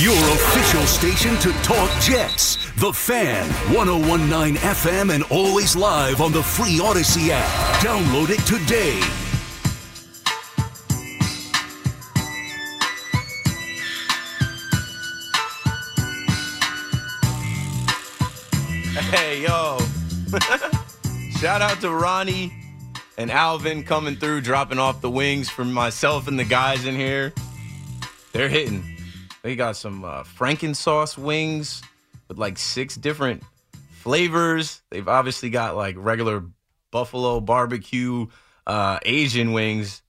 Your official station to talk Jets. The Fan, 1019 FM, and always live on the free Odyssey app. Download it today. Hey, yo. Shout out to Ronnie and Alvin coming through, dropping off the wings for myself and the guys in here. They're hitting. They got some uh, Frankensauce wings with like six different flavors. They've obviously got like regular buffalo barbecue uh, Asian wings.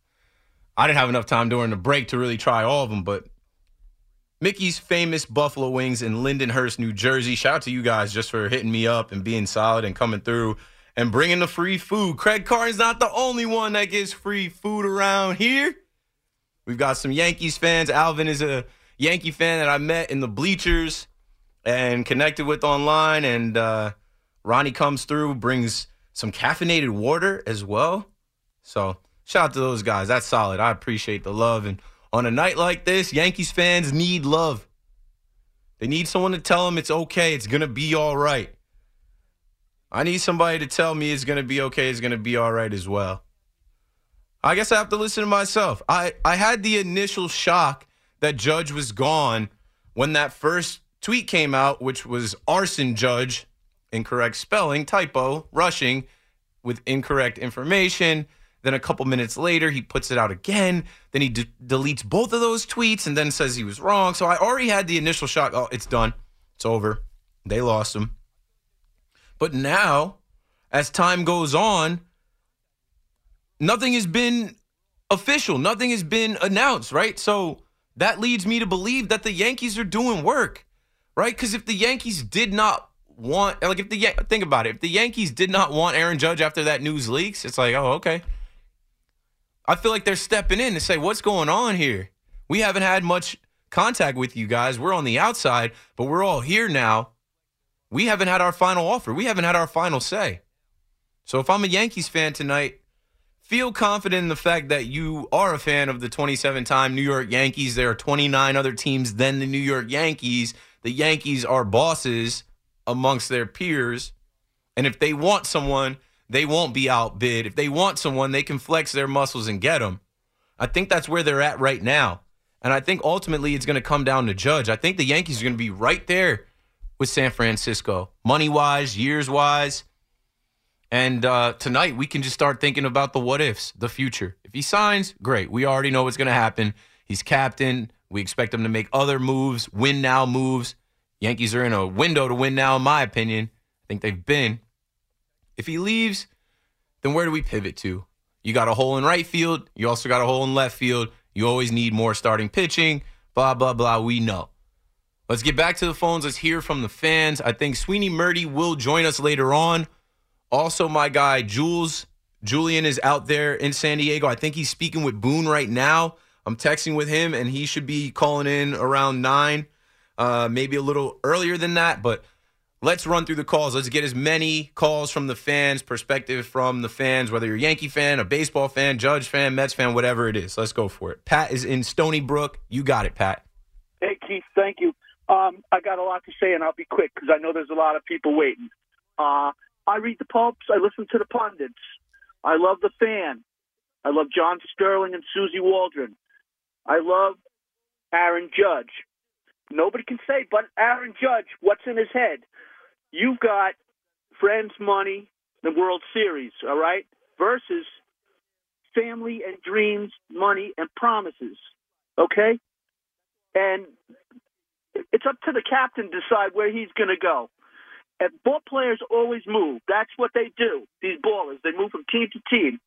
I didn't have enough time during the break to really try all of them, but Mickey's famous buffalo wings in Lindenhurst, New Jersey. Shout out to you guys just for hitting me up and being solid and coming through and bringing the free food. Craig Carton's not the only one that gets free food around here. We've got some Yankees fans. Alvin is a Yankee fan that I met in the bleachers and connected with online. And uh, Ronnie comes through, brings some caffeinated water as well. So shout out to those guys. That's solid. I appreciate the love. And on a night like this, Yankees fans need love. They need someone to tell them it's okay. It's going to be all right. I need somebody to tell me it's going to be okay. It's going to be all right as well. I guess I have to listen to myself. I, I had the initial shock that Judge was gone when that first tweet came out, which was arson Judge, incorrect spelling, typo, rushing with incorrect information. Then a couple minutes later, he puts it out again. Then he deletes both of those tweets and then says he was wrong. So I already had the initial shock. Oh, it's done. It's over. They lost him. But now, as time goes on, nothing has been official. Nothing has been announced, right? So that leads me to believe that the Yankees are doing work, right? Because if the Yankees did not want, like, if the think about it, if the Yankees did not want Aaron Judge after that news leaks, it's like, oh, okay. I feel like they're stepping in to say, what's going on here? We haven't had much contact with you guys. We're on the outside, but we're all here now. We haven't had our final offer. We haven't had our final say. So if I'm a Yankees fan tonight, feel confident in the fact that you are a fan of the 27 time New York Yankees. There are 29 other teams than the New York Yankees. The Yankees are bosses amongst their peers. And if they want someone, they won't be outbid. If they want someone, they can flex their muscles and get them. I think that's where they're at right now. And I think ultimately it's going to come down to Judge. I think the Yankees are going to be right there with San Francisco, money wise, years wise. And uh, tonight we can just start thinking about the what ifs, the future. If he signs, great. We already know what's going to happen. He's captain. We expect him to make other moves, win now moves. Yankees are in a window to win now, in my opinion. I think they've been. If he leaves, then where do we pivot to? You got a hole in right field. You also got a hole in left field. You always need more starting pitching. Blah, blah, blah. We know. Let's get back to the phones. Let's hear from the fans. I think Sweeny Murti will join us later on. Also, my guy, Jules, Julian is out there in San Diego. I think he's speaking with Boone right now. I'm texting with him, and he should be calling in around nine, uh, maybe a little earlier than that. But let's run through the calls. Let's get as many calls from the fans, perspective from the fans, whether you're a Yankee fan, a baseball fan, Judge fan, Mets fan, whatever it is. Let's go for it. Pat is in Stony Brook. You got it, Pat. Hey, Keith, thank you. Um, I got a lot to say, and I'll be quick because I know there's a lot of people waiting. Uh, I read the pulps. I listen to the pundits. I love the fan. I love John Sterling and Suzyn Waldman. I love Aaron Judge. nobody can say but Aaron Judge what's in his head. You've got friends, money, the World Series, all right, versus family and dreams, money and promises. Okay? And it's up to the captain to decide where he's going to go. And ball players always move. That's what they do. These ballers, they move from team to team.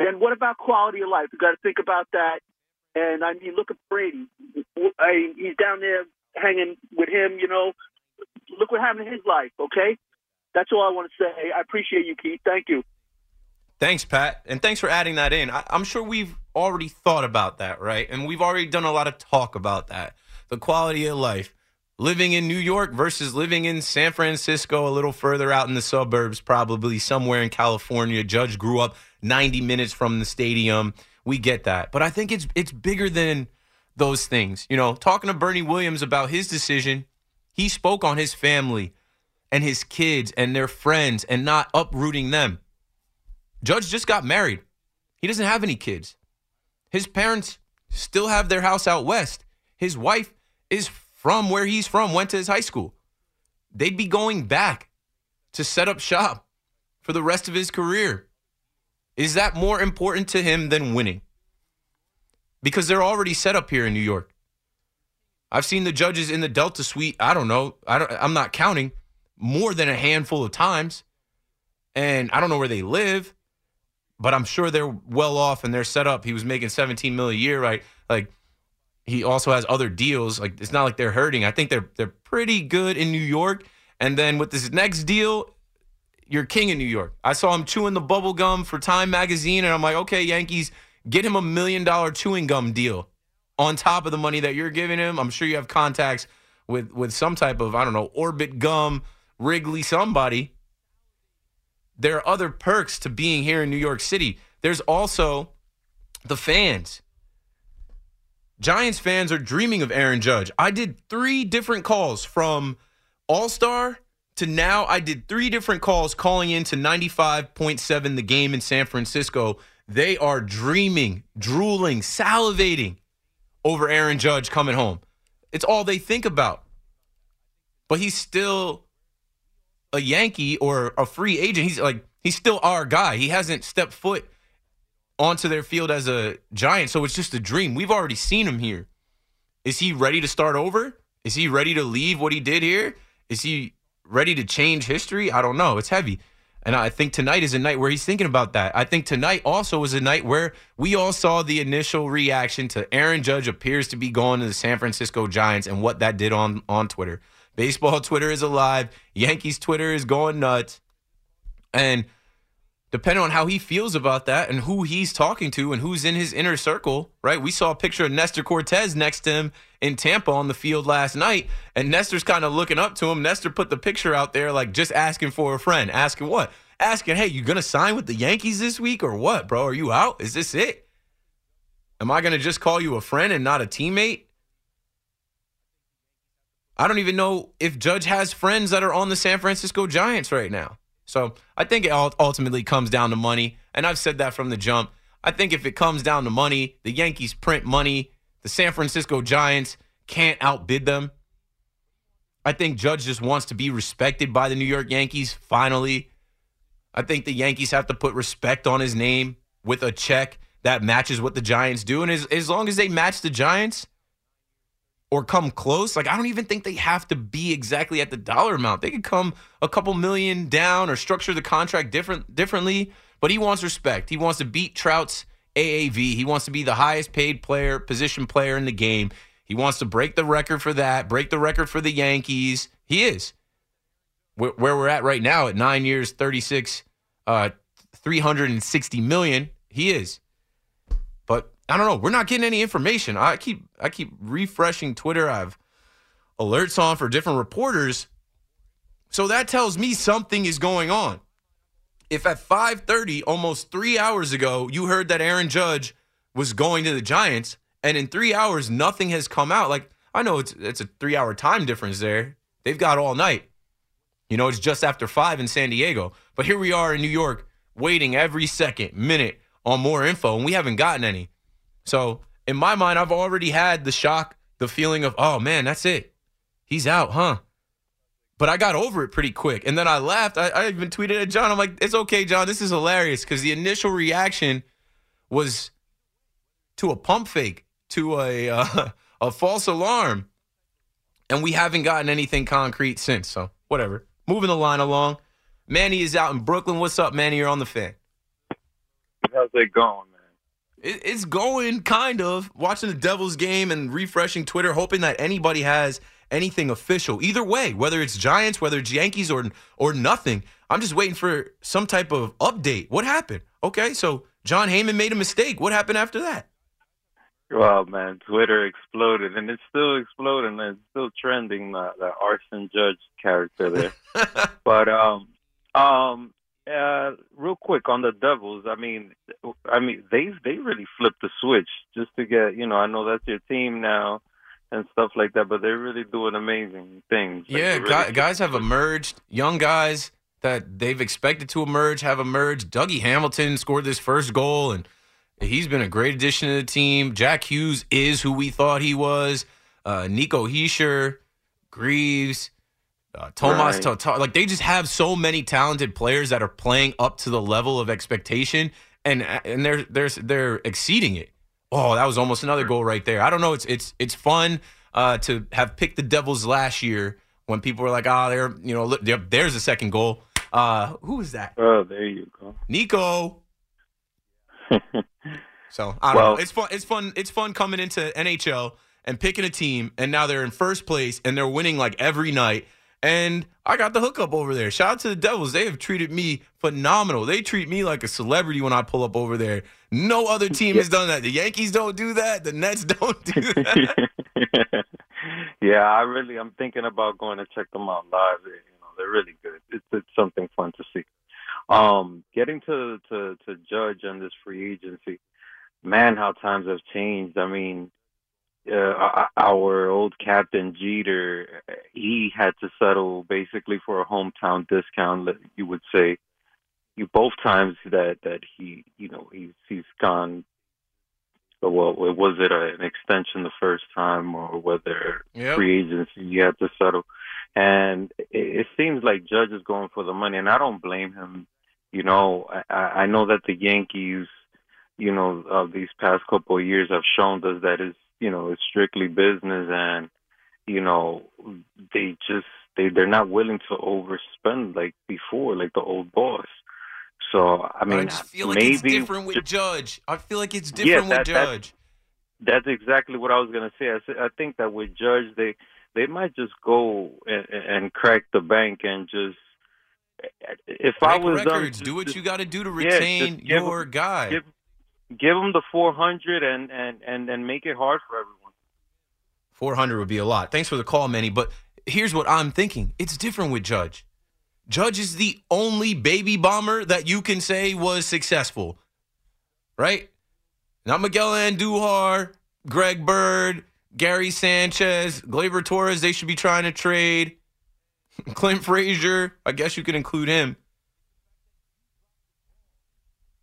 And what about quality of life? We've got to think about that. And I mean, look at Brady. I, he's down there hanging with him, you know. Look what happened in his life, okay? That's all I want to say. I appreciate you, Keith. Thank you. Thanks, Pat. And thanks for adding that in. I, I'm sure we've already thought about that, right? And we've already done a lot of talk about that. The quality of life. Living in New York versus living in San Francisco, a little further out in the suburbs, probably somewhere in California. Judge grew up 90 minutes from the stadium. We get that. But I think it's it's bigger than those things. You know, talking to Bernie Williams about his decision, he spoke on his family and his kids and their friends and not uprooting them. Judge just got married. He doesn't have any kids. His parents still have their house out west. His wife is from where he's from, went to his high school. They'd be going back to set up shop for the rest of his career. Is that more important to him than winning? Because they're already set up here in New York. I've seen the judges in the Delta suite, I don't know, I don't, I'm not counting, more than a handful of times. And I don't know where they live, but I'm sure they're well off and they're set up. He was making 17 million a year, right? Like he also has other deals. Like it's not like they're hurting. I think they're they're pretty good in New York. And then with this next deal, you're king in New York. I saw him chewing the bubble gum for Time magazine, and I'm like, okay, Yankees, get him a million dollar chewing gum deal on top of the money that you're giving him. I'm sure you have contacts with with some type of I don't know Orbit gum, Wrigley, somebody. There are other perks to being here in New York City. There's also the fans. Giants fans are dreaming of Aaron Judge. I did three different calls from All Star to now. I did three different calls calling in to 95.7 the game in San Francisco. They are dreaming, drooling, salivating over Aaron Judge coming home. It's all they think about. But he's still a Yankee or a free agent. He's like, he's still our guy. He hasn't stepped foot onto their field as a Giant. So it's just a dream. We've already seen him here. Is he ready to start over? Is he ready to leave what he did here? Is he ready to change history? I don't know. It's heavy. And I think tonight is a night where he's thinking about that. I think tonight also is a night where we all saw the initial reaction to Aaron Judge appears to be going to the San Francisco Giants and what that did on, on Twitter. Baseball Twitter is alive. Yankees Twitter is going nuts. And depending on how he feels about that and who he's talking to and who's in his inner circle, right? We saw a picture of Nestor Cortes next to him in Tampa on the field last night, and Nestor's kind of looking up to him. Nestor put the picture out there, like just asking for a friend. Asking what? Asking, hey, you gonna sign with the Yankees this week or what, bro? Are you out? Is this it? Am I gonna just call you a friend and not a teammate? I don't even know if Judge has friends that are on the San Francisco Giants right now. So I think it ultimately comes down to money. And I've said that from the jump. I think if it comes down to money, the Yankees print money. The San Francisco Giants can't outbid them. I think Judge just wants to be respected by the New York Yankees finally. I think the Yankees have to put respect on his name with a check that matches what the Giants do. And as, as long as they match the Giants, or come close. Like I don't even think they have to be exactly at the dollar amount. They could come a couple million down or structure the contract different differently. But he wants respect. He wants to beat Trout's AAV. He wants to be the highest paid player, position player in the game. He wants to break the record for that, break the record for the Yankees. He is. Where, we're at right now at nine years, 36, uh, 360 million, he is. I don't know. We're not getting any information. I keep I keep refreshing Twitter. I have alerts on for different reporters. So that tells me something is going on. If at 5:30 almost 3 hours ago you heard that Aaron Judge was going to the Giants and in 3 hours nothing has come out like I know it's it's a 3-hour time difference there. They've got all night. You know, it's just after 5 in San Diego. But here we are in New York waiting every second, minute on more info and we haven't gotten any. So in my mind, I've already had the shock the feeling of, oh man, that's it. He's out, huh? But I got over it pretty quick. And then I laughed. I, I even tweeted at Jon. I'm like, it's okay, Jon. This is hilarious. Because the initial reaction was to a pump fake, to a uh, a false alarm. And we haven't gotten anything concrete since. So whatever. Moving the line along. Manny is out in Brooklyn. What's up, Manny? You're on the fan. How's it going, man? It, it's going kind of. Watching the Devils game and refreshing Twitter, hoping that anybody has anything official. Either way, whether it's Giants, whether it's Yankees, or or nothing. I'm just waiting for some type of update. What happened? Okay, so Jon Heyman made a mistake. What happened after that? Well, man, Twitter exploded, and it's still exploding. And it's still trending. The, the arson judge character there. but um, um, uh, real quick on the Devils. I mean, I mean they they really flipped the switch just to get you know. I know that's your team now and stuff like that, but they're really doing amazing things. Like, Yeah, really guys, guys have emerged. Young guys that they've expected to emerge have emerged. Dougie Hamilton scored this first goal, and he's been a great addition to the team. Jack Hughes is who we thought he was. Uh, Nico Hischier, Greaves, uh, Tomas Right. Tatar. Like they just have so many talented players that are playing up to the level of expectation, and and they're they're they're exceeding it. Oh, that was almost another goal right there. I don't know. It's it's it's fun uh, to have picked the Devils last year when people were like, "Ah, they're you know, look, there- there's a second goal." Uh, who was that? Oh, there you go. Nico. So I don't Well- know. It's fun. It's fun. It's fun coming into NHL and picking a team, and now they're in first place and they're winning like every night. And I got the hookup over there. Shout out to the Devils. They have treated me phenomenal. They treat me like a celebrity when I pull up over there. No other team has done that. The Yankees don't do that. The Nets don't do that. yeah, I really I'm thinking about going to check them out live. You know, they're really good. It's it's something fun to see. Um, getting to to to judge on this free agency, man, how times have changed. I mean, uh, our old captain Jeter, he had to settle basically for a hometown discount. You would say, you both times that that he, you know, he's he's gone. Well, was it an extension the first time, or whether Yep. free agency you had to settle? And it, it seems like Judge is going for the money, and I don't blame him. You know, I, I know that the Yankees, you know, uh, these past couple of years have shown us that it's, you know, it's strictly business, and you know, they just they they're not willing to overspend like before, like the old boss. So I mean, I feel like maybe it's different with Judge. I feel like it's Yeah, different that- with Judge. that's exactly what I was gonna say. I think that with Judge, they they might just go and, and crack the bank and just. If I was them, records. just- do what you got to do to yeah, retain give your guy. give give them the four hundred and and and and make it hard for everyone. 400 would be a lot. Thanks for the call, Manny. But here's what I'm thinking it's different with Judge. Judge is the only baby bomber that you can say was successful, right? Not Miguel Andujar, Greg Bird, Gary Sanchez, Gleyber Torres, they should be trying to trade. Clint Frazier, I guess you could include him.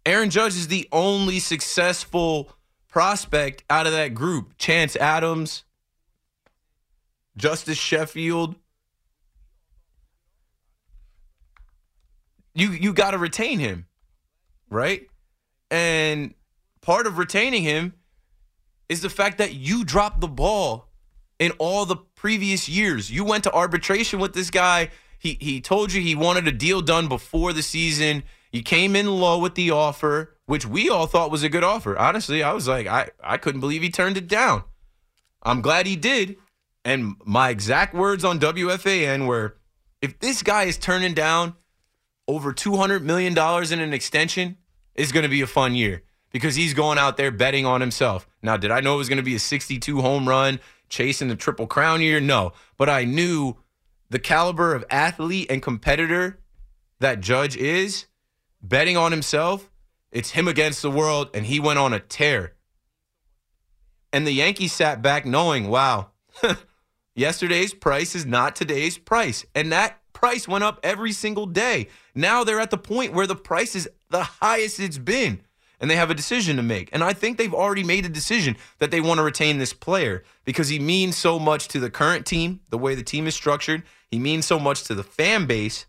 Aaron Judge is the only successful prospect out of that group. Chance Adams, Justus Sheffield. You you got to retain him, right? And part of retaining him is the fact that you dropped the ball in all the previous years. You went to arbitration with this guy. He he told you he wanted a deal done before the season. You came in low with the offer, which we all thought was a good offer. Honestly, I was like, I, I couldn't believe he turned it down. I'm glad he did. And my exact words on WFAN were if this guy is turning down over $200 million in an extension, it's going to be a fun year because he's going out there betting on himself. Now, did I know it was going to be a 62 home run chasing the Triple Crown year? No. But I knew the caliber of athlete and competitor that Judge is betting on himself. It's him against the world, and he went on a tear. And the Yankees sat back knowing, wow, yesterday's price is not today's price. And that price went up every single day. Now they're at the point where the price is the highest it's been. and they have a decision to make. And I think they've already made a decision that they want to retain this player because he means so much to the current team, the way the team is structured. He means so much to the fan base.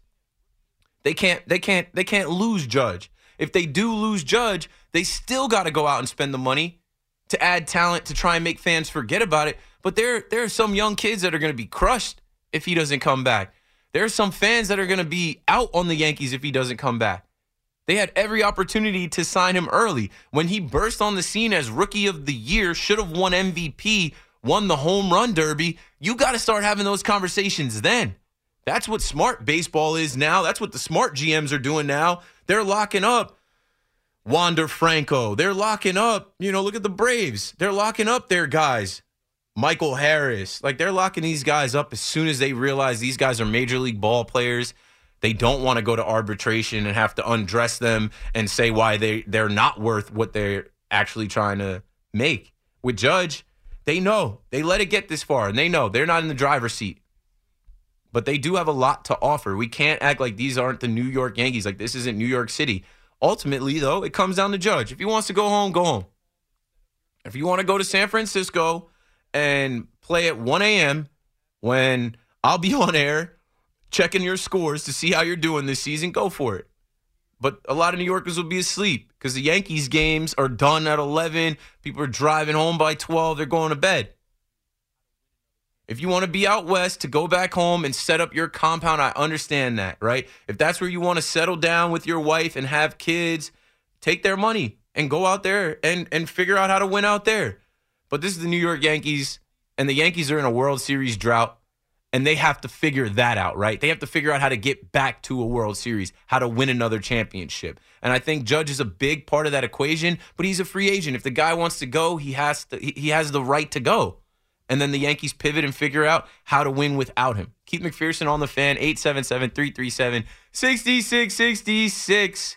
They can't they can't they can't lose Judge. If they do lose Judge, they still got to go out and spend the money to add talent to try and make fans forget about it. But there there are some young kids that are going to be crushed if he doesn't come back. There are some fans that are going to be out on the Yankees if he doesn't come back. They had every opportunity to sign him early. When he burst on the scene as rookie of the year, should have won MVP, won the home run derby, you got to start having those conversations then. That's what smart baseball is now. That's what the smart GMs are doing now. They're locking up Wander Franco. They're locking up, you know, look at the Braves. They're locking up their guys. Michael Harris. Like they're locking these guys up as soon as they realize these guys are major league ball players they don't want to go to arbitration and have to undress them and say why they they're not worth what they're actually trying to make. With Judge, they know. They let it get this far and they know they're not in the driver's seat. But they do have a lot to offer. We can't act like these aren't the New York Yankees. Like this isn't New York City. Ultimately, though, it comes down to Judge. If he wants to go home, go home. If you want to go to San Francisco and play at 1 a.m. when I'll be on air checking your scores to see how you're doing this season, go for it. But a lot of New Yorkers will be asleep because the Yankees games are done at 11. People are driving home by 12. They're going to bed. If you want to be out west to go back home and set up your compound, I understand that, right? If that's where you want to settle down with your wife and have kids, take their money and go out there and, and figure out how to win out there. But this is the New York Yankees, and the Yankees are in a World Series drought and they have to figure that out, right? They have to figure out how to get back to a World Series, how to win another championship. And I think Judge is a big part of that equation, but he's a free agent. If the guy wants to go, he has to he has the right to go. And then the Yankees pivot and figure out how to win without him. Keith McPherson on the fan, 877-337-6666.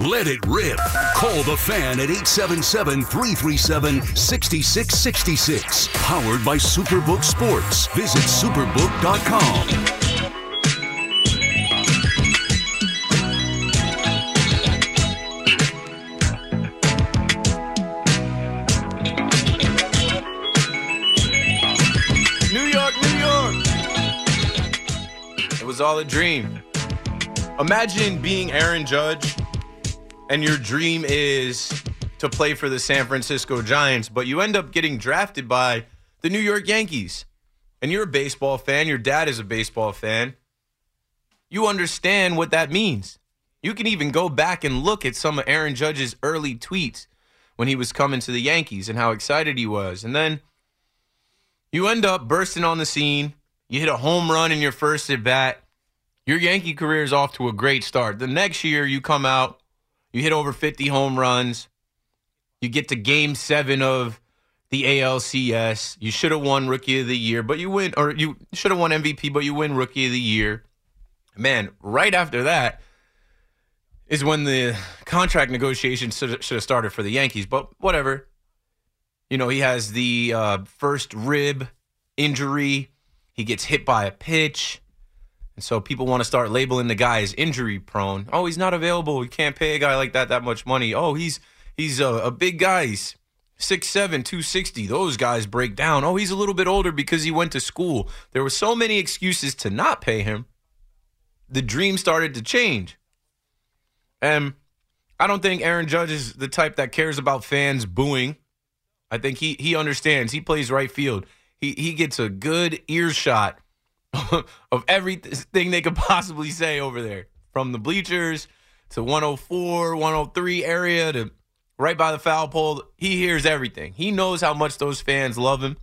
Let it rip. Call the fan at 877 337 6666. Powered by Superbook Sports. Visit superbook.com. all a dream. Imagine being Aaron Judge and your dream is to play for the San Francisco Giants, but you end up getting drafted by the New York Yankees. And you're a baseball fan, your dad is a baseball fan. You understand what that means. You can even go back and look at some of Aaron Judge's early tweets when he was coming to the Yankees and how excited he was. And then you end up bursting on the scene. You hit a home run in your first at bat. Your Yankee career is off to a great start. The next year, you come out, you hit over 50 home runs. You get to game seven of the ALCS. You should have won Rookie of the Year, but you win, or you should have won MVP, but you win Rookie of the Year. Man, right after that is when the contract negotiations should have started for the Yankees, but whatever. You know, he has the uh, first rib injury. He gets hit by a pitch. So people want to start labeling the guy as injury prone. Oh, he's not available. We can't pay a guy like that that much money. Oh, he's he's a, a big guy. He's 6'7", 260. Those guys break down. Oh, he's a little bit older because he went to school. There were so many excuses to not pay him. The dream started to change. And I don't think Aaron Judge is the type that cares about fans booing. I think he he understands. He plays right field. He he gets a good earshot of everything they could possibly say over there, from the bleachers to 104, 103 area to right by the foul pole. He hears everything. He knows how much those fans love him.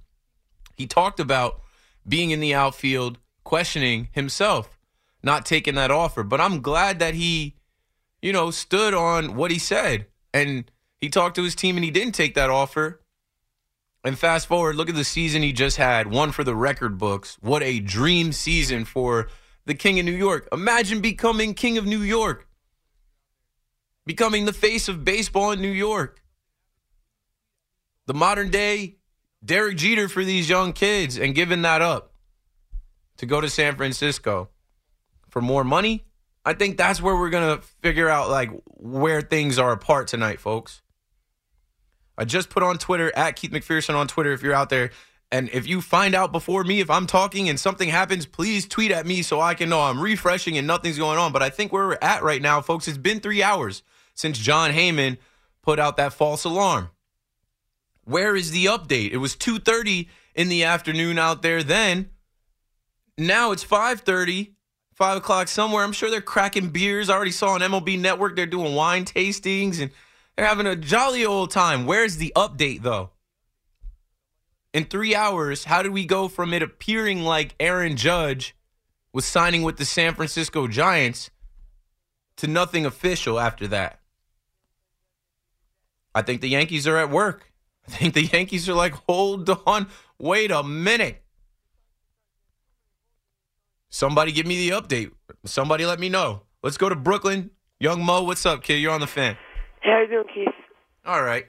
He talked about being in the outfield, questioning himself, not taking that offer. But I'm glad that he, you know, stood on what he said and he talked to his team and he didn't take that offer. And fast forward, look at the season he just had. One for the record books. What a dream season for the King of New York. Imagine becoming King of New York, becoming the face of baseball in New York. The modern day Derek Jeter for these young kids and giving that up to go to San Francisco for more money. I think that's where we're going to figure out like where things are apart tonight, folks. I just put on Twitter at Keith McPherson on Twitter if you're out there. And if you find out before me, if I'm talking and something happens, please tweet at me so I can know I'm refreshing and nothing's going on. But I think where we're at right now, folks, it's been three hours since Jon Heyman put out that false alarm. Where is the update? It was 2:30 in the afternoon out there then. Now it's 5:30, 5 o'clock somewhere. I'm sure they're cracking beers. I already saw on MLB Network they're doing wine tastings and they're having a jolly old time. Where's the update, though? In three hours, how did we go from it appearing like Aaron Judge was signing with the San Francisco Giants to nothing official after that? I think the Yankees are at work. I think the Yankees are like, hold on, wait a minute. Somebody give me the update. Somebody let me know. Let's go to Brooklyn. Young Mo, what's up, kid? You're on the fan. How you doing, Keith? All right.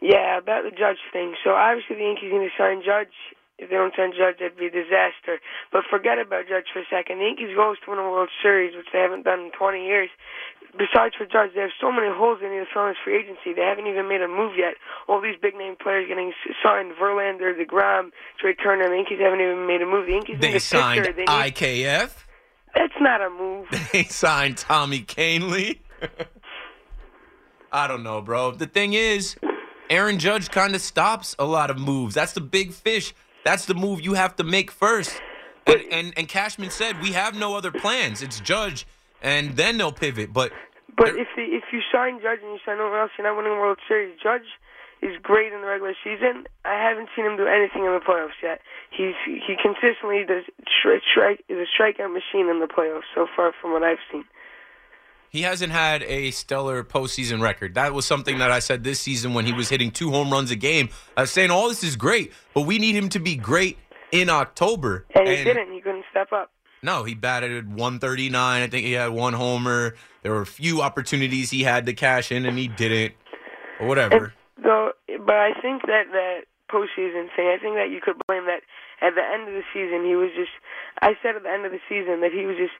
Yeah, about the Judge thing. So obviously the Yankees going to sign Judge. If they don't sign Judge, that'd be a disaster. But forget about Judge for a second. The Yankees go to win a World Series, which they haven't done in 20 years. Besides for Judge, they have so many holes in the fill free agency. They haven't even made a move yet. All these big name players getting signed: Verlander, Degrom, Trea Turner. The Yankees haven't even made a move. The Yankees they need a signed pitcher. They need, IKF. That's not a move. They signed Tommy Kahnle. I don't know, bro. The thing is, Aaron Judge kind of stops a lot of moves. That's the big fish. That's the move you have to make first. And, and, and Cashman said we have no other plans. It's Judge, and then they'll pivot. But But if the, if you sign Judge and you sign no one else, you're not winning World Series. Judge is great in the regular season. I haven't seen him do anything in the playoffs yet. He's he consistently does strike strike is a strikeout machine in the playoffs so far from what I've seen. He hasn't had a stellar postseason record. That was something that I said this season when he was hitting two home runs a game. I was saying all this is great, but we need him to be great in October. And he didn't. He couldn't step up. No, he batted 139. I think he had one homer. There were a few opportunities he had to cash in, and he didn't. Or whatever. Though, but I think that that postseason thing. I think that you could blame that at the end of the season. He was just. I said at the end of the season that he was just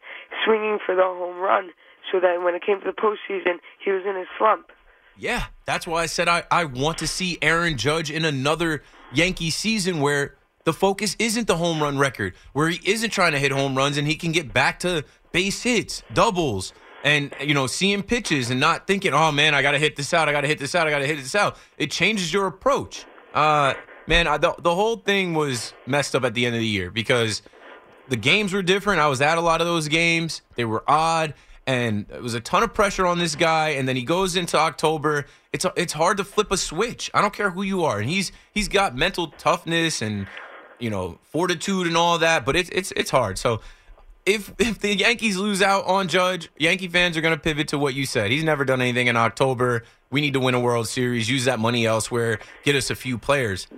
swinging for the home run, so that when it came to the postseason, he was in his slump. Yeah, that's why I said I, I want to see Aaron Judge in another Yankee season where the focus isn't the home run record, where he isn't trying to hit home runs and he can get back to base hits, doubles, and you know, seeing pitches and not thinking, oh man, I gotta hit this out, I gotta hit this out, I gotta hit this out. It changes your approach. Uh, man, I, the, the whole thing was messed up at the end of the year because the games were different. I was at a lot of those games. They were odd, and it was a ton of pressure on this guy. And then he goes into October. It's it's hard to flip a switch. I don't care who you are, and he's he's got mental toughness and you know fortitude and all that. But it's it's it's hard. So. If, if the Yankees lose out on Judge, Yankee fans are going to pivot to what you said. He's never done anything in October. We need to win a World Series, use that money elsewhere, get us a few players.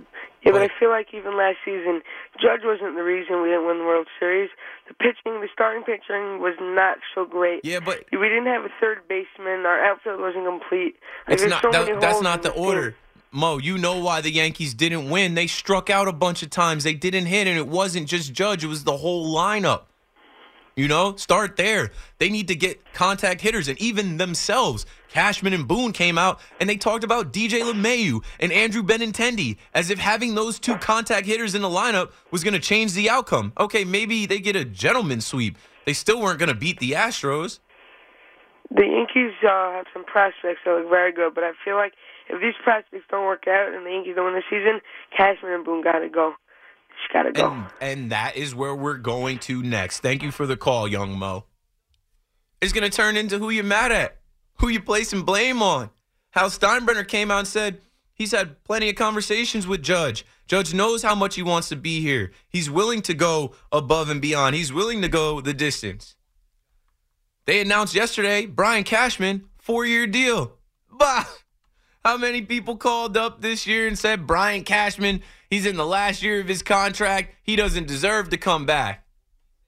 Yeah, but I feel like even last season, Judge wasn't the reason we didn't win the World Series. The pitching, the starting pitching was not so great. Yeah, but we didn't have a third baseman. Our outfield wasn't complete. Like, It's not so that- that's not the team. order. Mo, you know why the Yankees didn't win. They struck out a bunch of times. They didn't hit, and it wasn't just Judge, it was the whole lineup. You know, start there. They need to get contact hitters, and even themselves. Cashman and Boone came out and they talked about DJ LeMahieu and Andrew Benintendi as if having those two contact hitters in the lineup was going to change the outcome. Okay, maybe they get a gentleman sweep. They still weren't going to beat the Astros. The Yankees uh, have some prospects that look very good, but I feel like if these prospects don't work out and the Yankees don't win the season, Cashman and Boone gotta go. Just gotta go. And, and that is where we're going to next. Thank you for the call, young Mo. It's going to turn into who you're mad at, who you placing blame on. Hal Steinbrenner came out and said he's had plenty of conversations with Judge. Judge knows how much he wants to be here. He's willing to go above and beyond. He's willing to go the distance. They announced yesterday Brian Cashman, four year deal. Bah! How many people called up this year and said Brian Cashman, he's in the last year of his contract. He doesn't deserve to come back.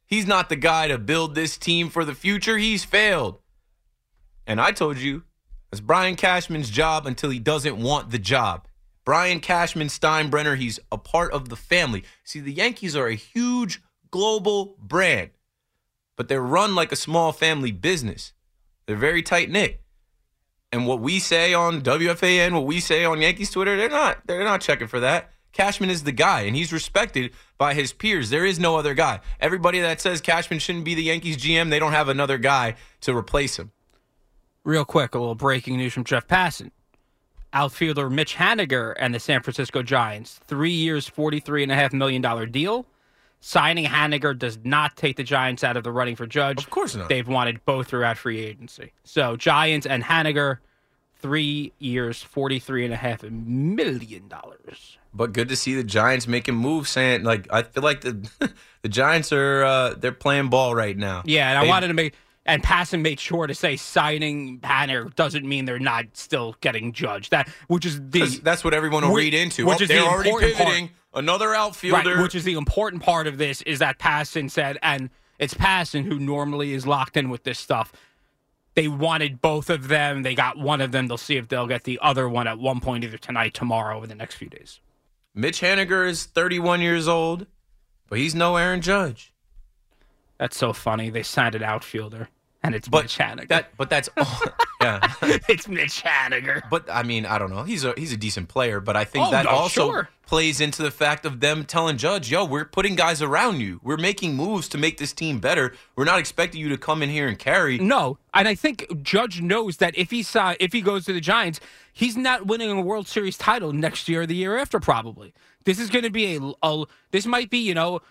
He's not the guy to build this team for the future. He's failed. And I told you, it's Brian Cashman's job until he doesn't want the job. Brian Cashman Steinbrenner, he's a part of the family. See, the Yankees are a huge global brand, but they're run like a small family business. They're very tight knit. And what we say on WFAN, what we say on Yankees Twitter, they're not they're not checking for that. Cashman is the guy, and he's respected by his peers. There is no other guy. Everybody that says Cashman shouldn't be the Yankees GM, they don't have another guy to replace him. Real quick, a little breaking news from Jeff Passan. Outfielder Mitch Haniger and the San Francisco Giants, three years, $43.5 million deal. Signing Haniger does not take the Giants out of the running for Judge. Of course not. They've wanted both throughout free agency. So, Giants and Haniger, three years, $43.5 million. But good to see the Giants making moves. Saying like I feel like the the Giants are uh, they're playing ball right now. Yeah, and I wanted to make and Passan made sure to say signing Banner doesn't mean they're not still getting judged. That which is the that's what everyone will Whi- read into. Which Oh, is they're the already important part. pivoting. Another outfielder. Right, which is the important part of this is that Passan said, and it's Passan who normally is locked in with this stuff. They wanted both of them. They got one of them. They'll see if they'll get the other one at one point, either tonight, tomorrow, or the next few days. Mitch Haniger is 31 years old, but he's no Aaron Judge. That's so funny. They signed an outfielder, and it's But Mitch Haniger. That, but that's all. Yeah. it's Mitch Haniger. But I mean, I don't know. He's a he's a decent player, but I think Oh, that no, also sure. plays into the fact of them telling Judge, "Yo, we're putting guys around you. We're making moves to make this team better. We're not expecting you to come in here and carry." No, and I think Judge knows that if he saw if he goes to the Giants, he's not winning a World Series title next year or the year after. Probably this is going to be a, a this might be you know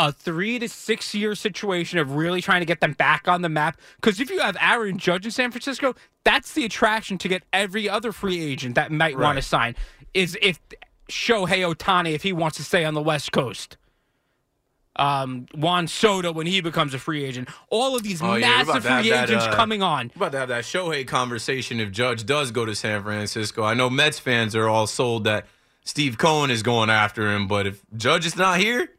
a three to six year situation of really trying to get them back on the map. Because if you have Aaron Judge in San Francisco, that's the attraction to get every other free agent that might want to sign. Is if Shohei Ohtani if he wants to stay on the West Coast. Um, Juan Soto when he becomes a free agent. All of these Oh, massive free that, agents uh, coming on. We're about to have that Shohei conversation if Judge does go to San Francisco. I know Mets fans are all sold that Steve Cohen is going after him, but if Judge is not here,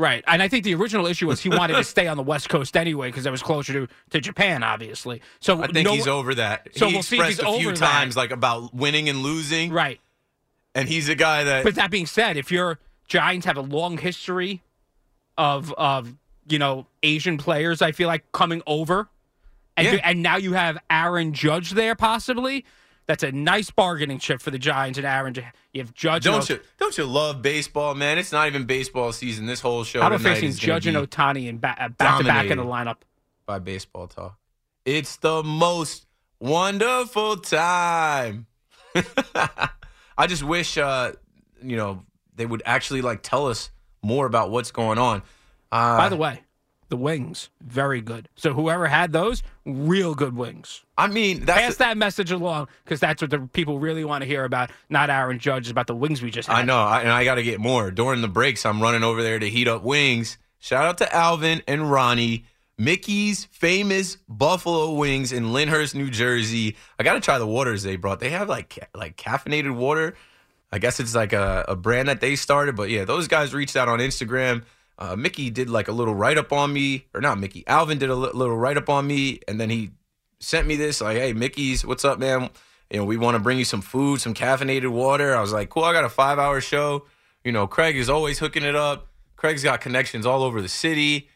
Right. And I think the original issue was he wanted to stay on the West Coast anyway because it was closer to, to Japan, obviously. So I think no- he's over that. So he we'll see if expressed he's a few over that. times like about winning and losing. Right. And he's a guy that But that being said, if your Giants have a long history of of you know Asian players, I feel like coming over, and Yeah. and now you have Aaron Judge there possibly. That's a nice bargaining chip for the Giants and Aaron. You have Judge. Don't and you don't you love baseball, man? It's not even baseball season. This whole show How about facing Judge and Ohtani and back to back in the lineup? by baseball talk. It's the most wonderful time. I just wish, uh, you know, they would actually like tell us more about what's going on. Uh, By the way, the wings very good. So whoever had those, real good wings. I mean, that's pass that message along because that's what the people really want to hear about. Not Aaron Judge, it's about the wings we just had. I know, I, and I got to get more. During the breaks, I'm running over there to heat up wings. Shout out to Alvin and Ronnie. Mickey's famous buffalo wings in Lyndhurst, New Jersey. I got to try the waters they brought. They have like like caffeinated water. I guess it's like a, a brand that they started, but yeah, those guys reached out on Instagram. Uh, Mickey did like a little write up on me, or not Mickey. Alvin did a li- little write up on me, and then he sent me this like, "Hey, Mickey's, what's up, man? You know, we want to bring you some food, some caffeinated water." I was like, "Cool, I got a five hour show." You know, Craig is always hooking it up. Craig's got connections all over the city.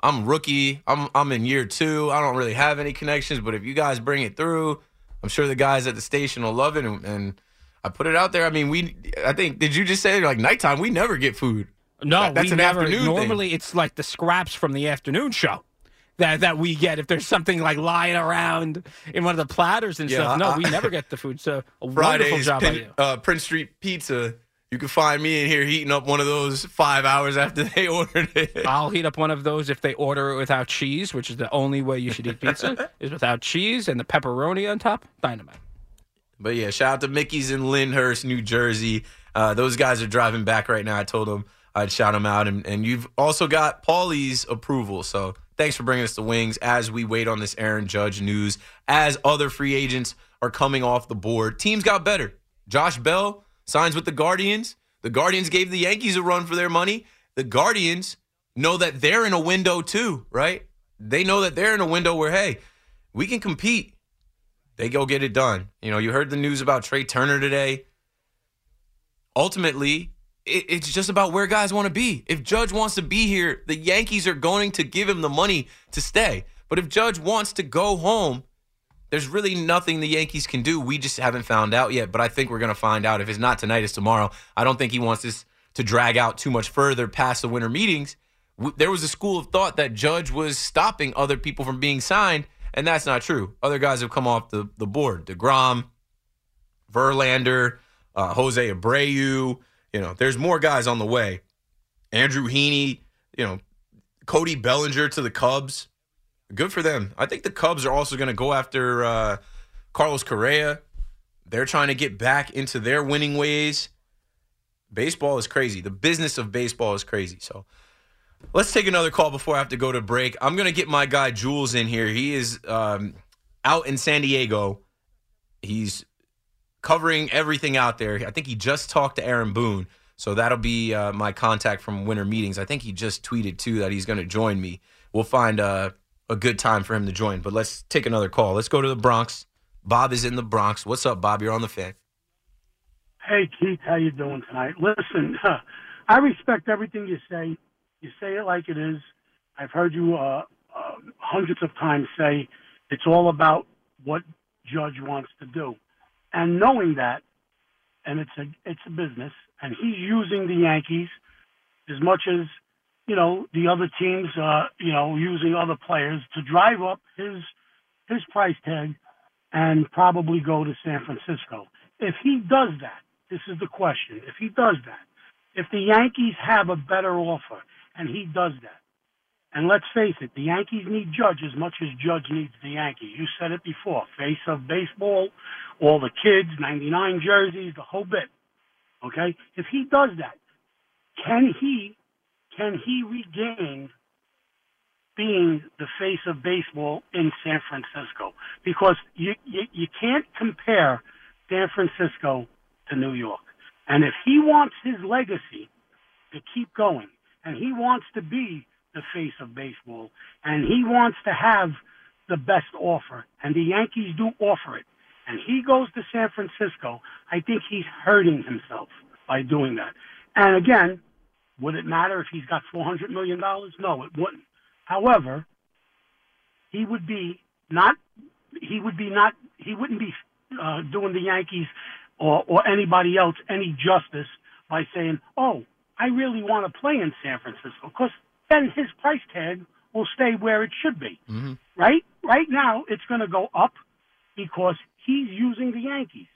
I'm rookie. I'm I'm in year two. I don't really have any connections, but if you guys bring it through, I'm sure the guys at the station will love it. And, and I put it out there. I mean, we. I think did you just say like nighttime? We never get food. No, That- that's we an never. afternoon thing. Normally, it's like the scraps from the afternoon show that that we get if there's something like lying around in one of the platters and Yeah, stuff. No, I- we never get the food. So a wonderful Fridays, job by Pin- you. uh, Prince Street Pizza. You can find me in here heating up one of those five hours after they ordered it. I'll heat up one of those if they order it without cheese, which is the only way you should eat pizza is without cheese and the pepperoni on top. Dynamite. But yeah, shout out to Mickey's in Lyndhurst, New Jersey. Uh, those guys are driving back right now. I told them I'd shout them out. And, and you've also got Paulie's approval. So thanks for bringing us the wings as we wait on this Aaron Judge news. As other free agents are coming off the board, teams got better. Josh Bell signs with the Guardians. The Guardians gave the Yankees a run for their money. The Guardians know that they're in a window too, right? They know that they're in a window where, hey, we can compete they go get it done. You know, you heard the news about Trea Turner today. Ultimately, it, it's just about where guys want to be. If Judge wants to be here, the Yankees are going to give him the money to stay. But if Judge wants to go home, there's really nothing the Yankees can do. We just haven't found out yet, but I think we're going to find out. If it's not tonight, it's tomorrow. I don't think he wants this to drag out too much further past the winter meetings. There was a school of thought that Judge was stopping other people from being signed, and that's not true. Other guys have come off the, the board. DeGrom, Verlander, uh, Jose Abreu. You know, there's more guys on the way. Andrew Heaney, you know, Cody Bellinger to the Cubs. Good for them. I think the Cubs are also going to go after uh, Carlos Correa. They're trying to get back into their winning ways. Baseball is crazy. The business of baseball is crazy. So let's take another call before I have to go to break. I'm going to get my guy Jules in here. He is um, out in San Diego. He's covering everything out there. I think he just talked to Aaron Boone. So that'll be uh, my contact from winter meetings. I think he just tweeted too that he's going to join me. We'll find uh, a good time for him to join. But let's take another call. Let's go to the Bronx. Bob is in the Bronx. What's up, Bob? You're on the fan. Hey Keith, how you doing tonight? Listen, I respect everything you say. You say it like it is. I've heard you uh, uh, hundreds of times say it's all about what Judge wants to do, and knowing that, and it's a it's a business, and he's using the Yankees as much as you know the other teams, uh, you know, using other players to drive up his his price tag and probably go to San Francisco. If he does that, this is the question. If he does that, if the Yankees have a better offer and he does that, and let's face it, the Yankees need Judge as much as Judge needs the Yankees. You said it before. Face of baseball, all the kids, 99 jerseys, the whole bit. Okay? If he does that, can he can he regain being the face of baseball in San Francisco? Because you you, you can't compare San Francisco to New York. And if he wants his legacy to keep going, and he wants to be the face of baseball, and he wants to have the best offer, and the Yankees do offer it, and he goes to San Francisco, I think he's hurting himself by doing that. And again, would it matter if he's got $400 million? No, it wouldn't. However, he would be not, he would be not, he wouldn't be uh, doing the Yankees or, or anybody else any justice by saying, "Oh, I really want to play in San Francisco," because then his price tag will stay where it should be. Mm-hmm. Right? Right now, it's going to go up because he's using the Yankees.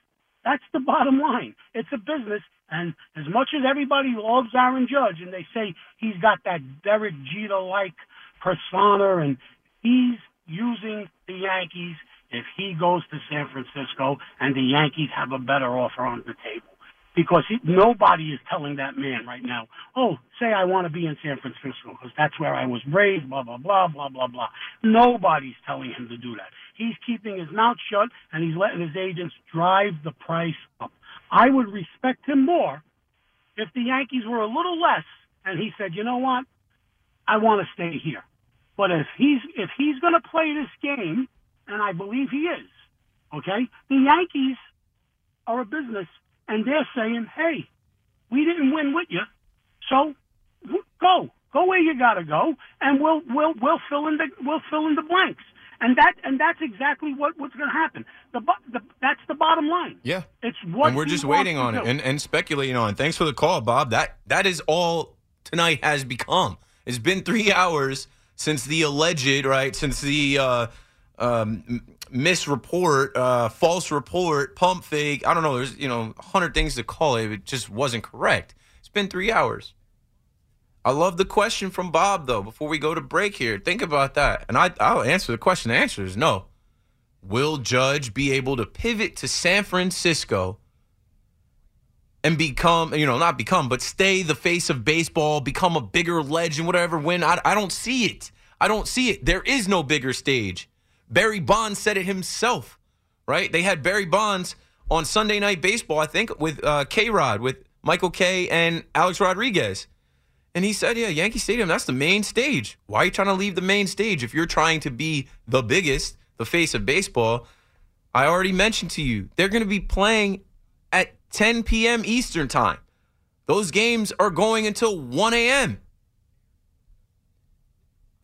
That's the bottom line. It's a business, and as much as everybody loves Aaron Judge and they say he's got that Derek Jeter-like persona, and he's using the Yankees if he goes to San Francisco and the Yankees have a better offer on the table. Because he, nobody is telling that man right now, oh, say I want to be in San Francisco because that's where I was raised, blah, blah, blah, blah, blah, blah. Nobody's telling him to do that. He's keeping his mouth shut and he's letting his agents drive the price up. I would respect him more if the Yankees were a little less and he said, you know what? I want to stay here. But if he's if he's going to play this game, and I believe he is, okay, the Yankees are a business, and they're saying, hey, we didn't win with you, so go, go where you got to go, and we'll we'll we'll fill in the we'll fill in the blanks. And that and that's exactly what, what's going to happen. The, the that's the bottom line. Yeah. It's what and we're just waiting on it and, and speculating on it. Thanks for the call, Bob. That that is all tonight has become. It's been three hours since the alleged right, since the uh, um, misreport, uh, false report, pump fake. I don't know. There's you know a hundred things to call it. It just wasn't correct. It's been three hours. I love the question from Bob though. Before we go to break here, think about that, and I I'll answer the question. The answer is no. Will Judge be able to pivot to San Francisco and become, you know, not become, but stay the face of baseball, become a bigger legend, whatever, win? I, I don't see it. I don't see it. There is no bigger stage. Barry Bonds said it himself, right? They had Barry Bonds on Sunday Night Baseball, I think, with uh, K Rod, with Michael Kay and Alex Rodriguez. And he said, Yeah, Yankee Stadium, that's the main stage. Why are you trying to leave the main stage if you're trying to be the biggest, the face of baseball? I already mentioned to you, they're going to be playing at 10 p.m. Eastern time. Those games are going until 1 a.m.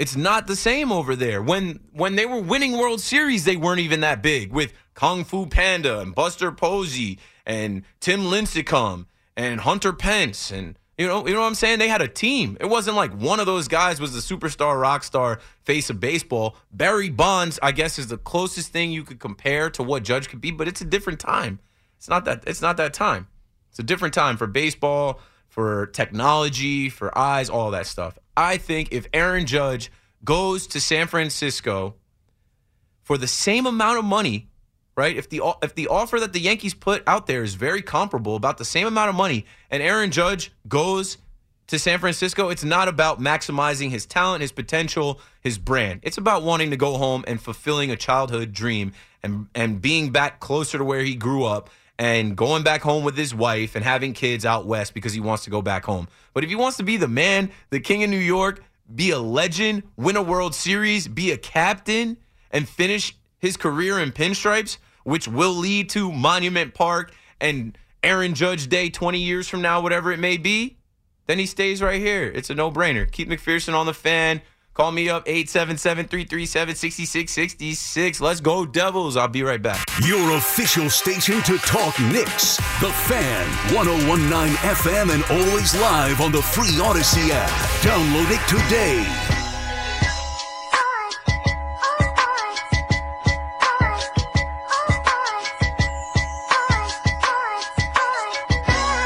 It's not the same over there. When when they were winning World Series, they weren't even that big with Kung Fu Panda and Buster Posey and Tim Lincecum and Hunter Pence and you know, you know what I'm saying? They had a team. It wasn't like one of those guys was the superstar rock star face of baseball. Barry Bonds, I guess, is the closest thing you could compare to what Judge could be, but it's a different time. It's not that it's not that time. It's a different time for baseball, for technology, for eyes, all that stuff. I think if Aaron Judge goes to San Francisco for the same amount of money, right? If the if the offer that the Yankees put out there is very comparable, about the same amount of money, and Aaron Judge goes to San Francisco, it's not about maximizing his talent, his potential, his brand. It's about wanting to go home and fulfilling a childhood dream and and being back closer to where he grew up and going back home with his wife and having kids out west because he wants to go back home. But if he wants to be the man, the king of New York, be a legend, win a World Series, be a captain, and finish his career in pinstripes, which will lead to Monument Park and Aaron Judge Day 20 years from now, whatever it may be, then he stays right here. It's a no brainer. Keith McPherson on the fan. Call me up 877 337 6666. Let's go, Devils. I'll be right back. Your official station to talk Knicks. The Fan, 1019 FM, and always live on the free Audacy app. Download it today.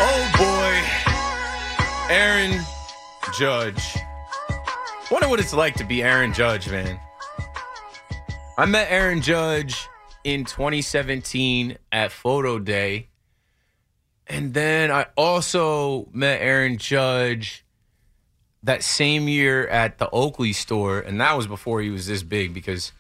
Oh boy, Aaron Judge. Wonder what it's like to be Aaron Judge, man. I met Aaron Judge in 2017 at Photo Day. And then I also met Aaron Judge that same year at the Oakley store. And that was before he was this big because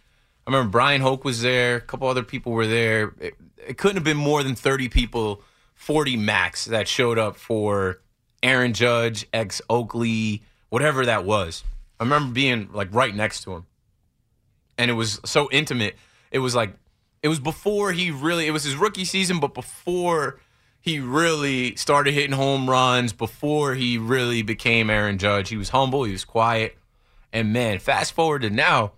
I remember Bryan Hoch was there, a couple other people were there. It, it couldn't have been more than 30 people, 40 max, that showed up for Aaron Judge, ex Oakley, whatever that was. I remember being like right next to him. And it was so intimate. It was like, it was before he really, it was his rookie season, but before he really started hitting home runs, before he really became Aaron Judge. He was humble, he was quiet. And man, fast forward to now,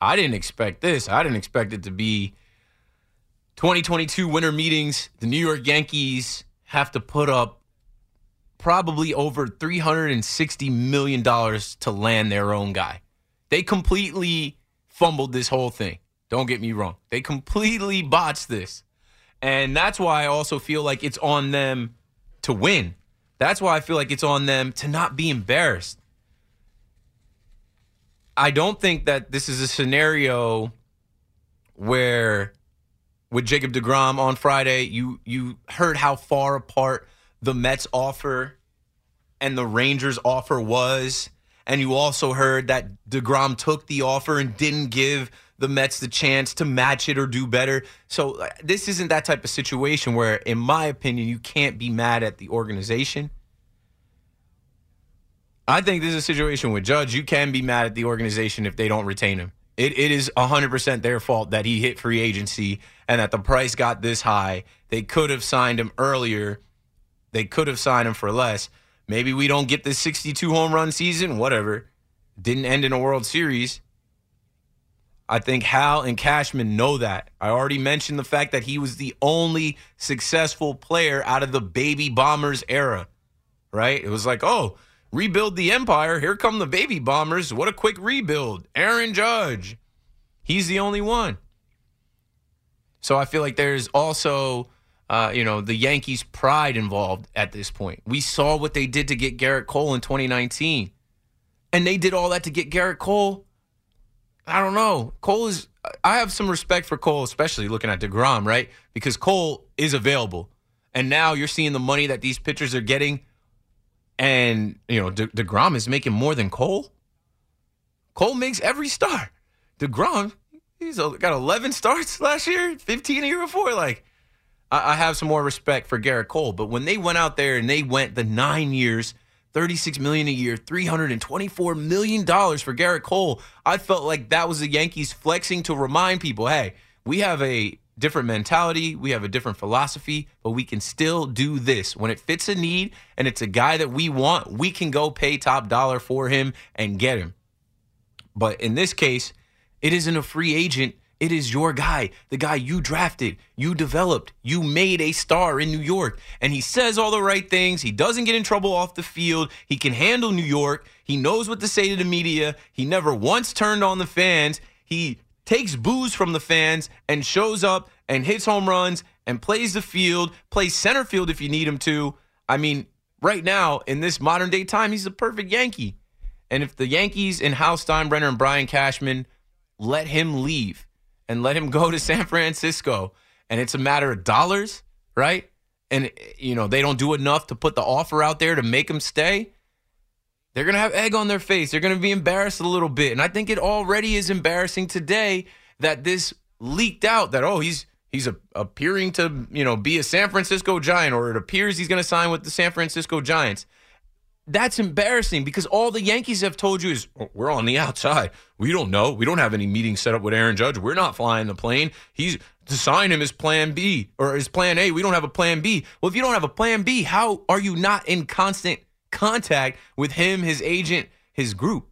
I didn't expect this. I didn't expect it to be 2022 winter meetings, the New York Yankees have to put up probably over $360 million to land their own guy. They completely fumbled this whole thing. Don't get me wrong. They completely botched this. And that's why I also feel like it's on them to win. That's why I feel like it's on them to not be embarrassed. I don't think that this is a scenario where with Jacob DeGrom on Friday, you you heard how far apart the Mets offer and the Rangers offer was, and you also heard that DeGrom took the offer and didn't give the Mets the chance to match it or do better. So uh, this isn't that type of situation where in my opinion you can't be mad at the organization. I think this is a situation with Judge. You can be mad at the organization if they don't retain him. It, it is 100% their fault that he hit free agency and that the price got this high. They could have signed him earlier. They could have signed him for less. Maybe we don't get this 62 home run season, whatever. Didn't end in a World Series. I think Hal and Cashman know that. I already mentioned the fact that he was the only successful player out of the baby bombers era, right? It was like, oh, rebuild the empire. Here come the baby bombers. What a quick rebuild. Aaron Judge. He's the only one. So I feel like there's also, uh, you know, the Yankees' pride involved at this point. We saw what they did to get Gerrit Cole in 2019. And they did all that to get Gerrit Cole. I don't know. Cole is, I have some respect for Cole, especially looking at DeGrom, right? Because Cole is available. And now you're seeing the money that these pitchers are getting and, you know, De- DeGrom is making more than Cole. Cole makes every star. DeGrom, he's got 11 starts last year, 15 a year before. Like, I, I have some more respect for Gerrit Cole. But when they went out there and they went the nine years, 36 million a year, 324 million dollars for Gerrit Cole, I felt like that was the Yankees flexing to remind people, hey, we have a different mentality, we have a different philosophy, but we can still do this. When it fits a need and it's a guy that we want, we can go pay top dollar for him and get him. But in this case, it isn't a free agent. It is your guy, the guy you drafted, you developed, you made a star in New York. And he says all the right things. He doesn't get in trouble off the field. He can handle New York. He knows what to say to the media. He never once turned on the fans. He takes booze from the fans and shows up and hits home runs and plays the field, plays center field if you need him to. I mean, right now, in this modern day time, he's a perfect Yankee. And if the Yankees and Hal Steinbrenner and Brian Cashman let him leave and let him go to San Francisco, and it's a matter of dollars, right? And, you know, they don't do enough to put the offer out there to make him stay, they're going to have egg on their face. They're going to be embarrassed a little bit. And I think it already is embarrassing today that this leaked out that, oh, he's he's a, appearing to, you know, be a San Francisco Giant or it appears he's going to sign with the San Francisco Giants. That's embarrassing because all the Yankees have told you is oh, we're on the outside. We don't know. We don't have any meetings set up with Aaron Judge. We're not flying the plane. He's to sign him as plan B or as plan A. We don't have a plan B. Well, if you don't have a plan B, how are you not in constant contact with him, his agent, his group?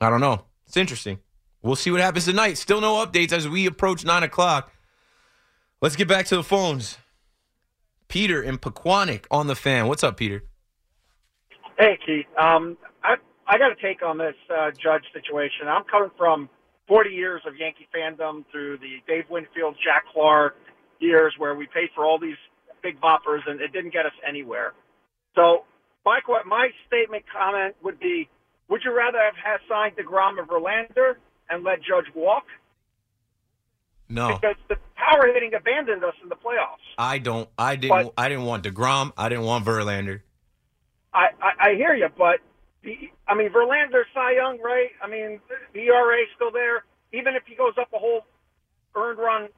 I don't know. It's interesting. We'll see what happens tonight. Still no updates as we approach nine o'clock. Let's get back to the phones. Peter in Pequannock on the fan. What's up, Peter? Hey, Keith. Um, I I got a take on this uh, Judge situation. I'm coming from 40 years of Yankee fandom through the Dave Winfield, Jack Clark years, where we paid for all these big boppers and it didn't get us anywhere. So my my statement comment would be: Would you rather have had signed Degrom or Verlander and let Judge walk? No, because the power hitting abandoned us in the playoffs. I don't. I didn't. But, I didn't want Degrom. I didn't want Verlander. I, I, I hear you, but the, I mean Verlander, Cy Young, right? I mean the ERA still there, even if he goes up a whole earned run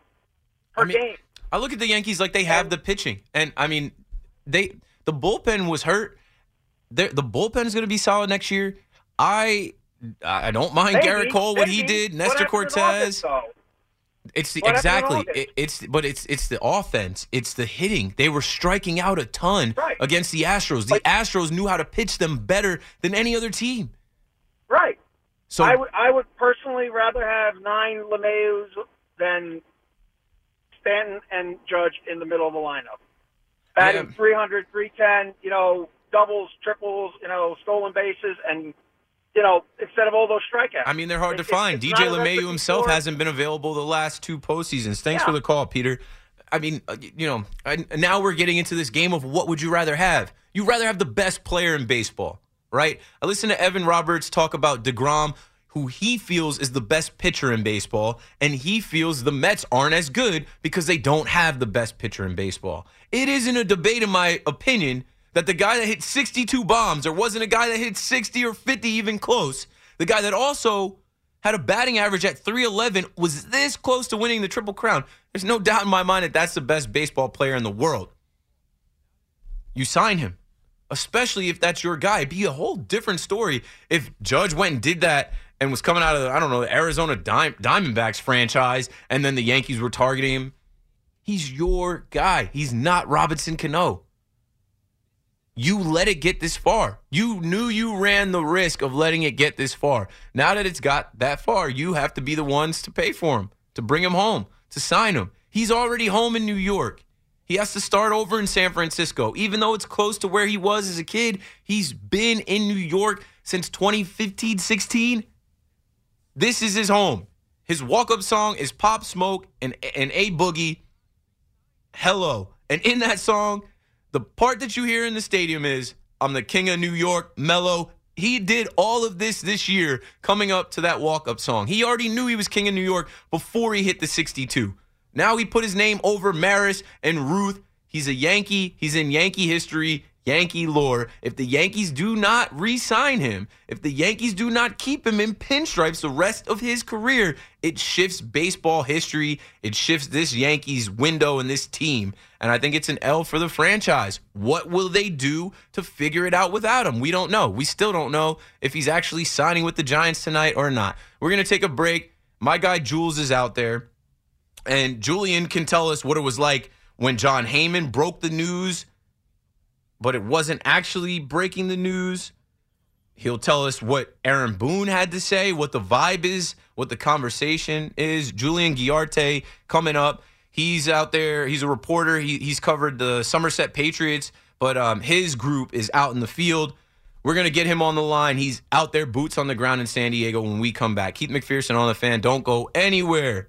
per I mean, game. I look at the Yankees like they have the pitching, and I mean they the bullpen was hurt. They're, the bullpen is going to be solid next year. I I don't mind maybe, Gerrit Cole what maybe, he did, Nestor Cortes. It's the, What exactly. It, it's but it's it's the offense. It's the hitting. They were striking out a ton Right. against the Astros. The Astros knew how to pitch them better than any other team. Right. So I would I would personally rather have nine LeMahieus than Stanton and Judge in the middle of the lineup. Batting 300, 310, you know, doubles, triples, you know, stolen bases, and, you know, instead of all those strikeouts. I mean, they're hard to It- it's- find. DJ LeMahieu himself for- hasn't been available the last two postseasons. Thanks Yeah. for the call, Peter. I mean, uh, you know, now we're getting into this game of what would you rather have? You rather have the best player in baseball, right? I listened to Evan Roberts talk about DeGrom, who he feels is the best pitcher in baseball, and he feels the Mets aren't as good because they don't have the best pitcher in baseball. It isn't a debate, in my opinion, that the guy that hit 62 bombs or wasn't a guy that hit 60 or 50 even close, the guy that also had a batting average at 311 was this close to winning the triple crown. There's no doubt in my mind that that's the best baseball player in the world. You sign him, especially if that's your guy. It'd be a whole different story if Judge went and did that and was coming out of, I don't know, the Arizona Diamondbacks franchise, and then the Yankees were targeting him. He's your guy. He's not Robinson Cano. You let it get this far. You knew you ran the risk of letting it get this far. Now that it's got that far, you have to be the ones to pay for him, to bring him home, to sign him. He's already home in New York. He has to start over in San Francisco. Even though it's close to where he was as a kid, he's been in New York since 2015 16. This is his home. His walk up song is Pop Smoke and, and A Boogie. Hello. And in that song, the part that you hear in the stadium is I'm the king of New York, Mellow. He did all of this this year coming up to that walk up song. He already knew he was king of New York before he hit the 62. Now he put his name over Maris and Ruth. He's a Yankee. He's in Yankee history, Yankee lore. If the Yankees do not re sign him, if the Yankees do not keep him in pinstripes the rest of his career, it shifts baseball history. It shifts this Yankees window and this team. And I think it's an L for the franchise. What will they do to figure it out without him? We don't know. We still don't know if he's actually signing with the Giants tonight or not. We're going to take a break. My guy Jules is out there. And Julian can tell us what it was like when Jon Heyman broke the news, but it wasn't actually breaking the news. He'll tell us what Aaron Boone had to say, what the vibe is, what the conversation is. Julian Giarte coming up. He's out there. He's a reporter. He, he's covered the Somerset Patriots, but um, his group is out in the field. We're going to get him on the line. He's out there, boots on the ground in San Diego when we come back. Keith McPherson on the fan. Don't go anywhere.